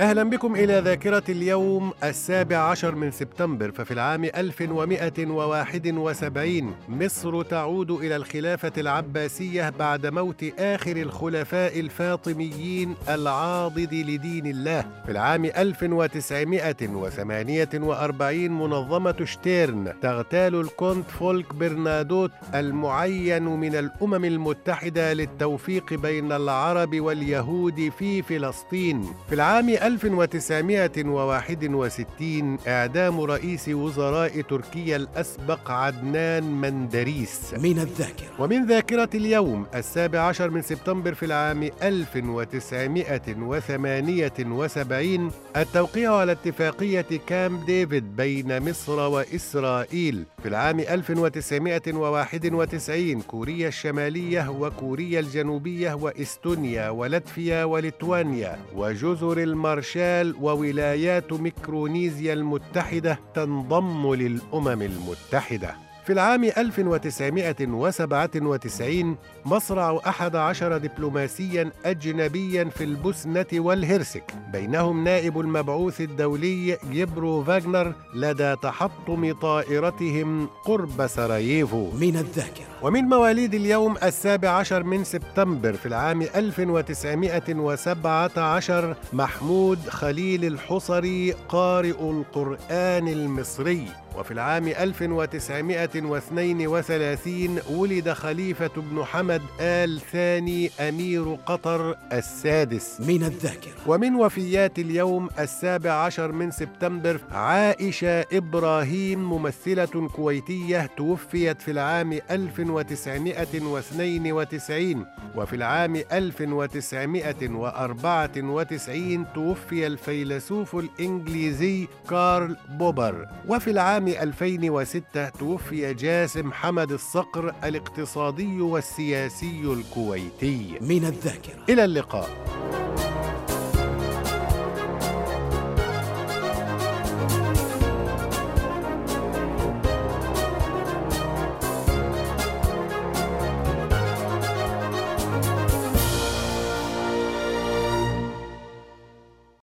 أهلا بكم إلى ذاكرة اليوم السابع عشر من سبتمبر ففي العام 1171 مصر تعود إلى الخلافة العباسية بعد موت آخر الخلفاء الفاطميين العاضد لدين الله. في العام 1948 منظمة شتيرن تغتال الكونت فولك برنادوت المعين من الأمم المتحدة للتوفيق بين العرب واليهود في فلسطين. في العام 1961 إعدام رئيس وزراء تركيا الأسبق عدنان مندريس. من الذاكرة. ومن ذاكرة اليوم السابع عشر من سبتمبر في العام 1978 التوقيع على اتفاقية كامب ديفيد بين مصر وإسرائيل. في العام 1991 كوريا الشمالية وكوريا الجنوبية وإستونيا ولاتفيا وليتوانيا وجزر المارشال وولايات ميكرونيزيا المتحدة تنضم للأمم المتحدة. في العام 1997 مصرع أحد عشر دبلوماسيا أجنبيا في البوسنة والهرسك. بينهم نائب المبعوث الدولي جيرد فاغنر لدى تحطم طائرتهم قرب سراييفو. من الذاكرة. ومن مواليد اليوم السابع عشر من سبتمبر في العام 1917 محمود خليل الحصري قارئ القرآن المصري. وفي العام 1932 ولد خليفة بن حمد آل ثاني أمير قطر السادس. من الذاكرة. ومن وفيات اليوم السابع عشر من سبتمبر عائشة إبراهيم ممثلة كويتية توفيت في العام 1992 وفي العام 1994 توفي الفيلسوف الإنجليزي كارل بوبر. وفي العام 2006 توفي جاسم حمد الصقر الاقتصادي والسياسي الكويتي. من الذاكرة. إلى اللقاء.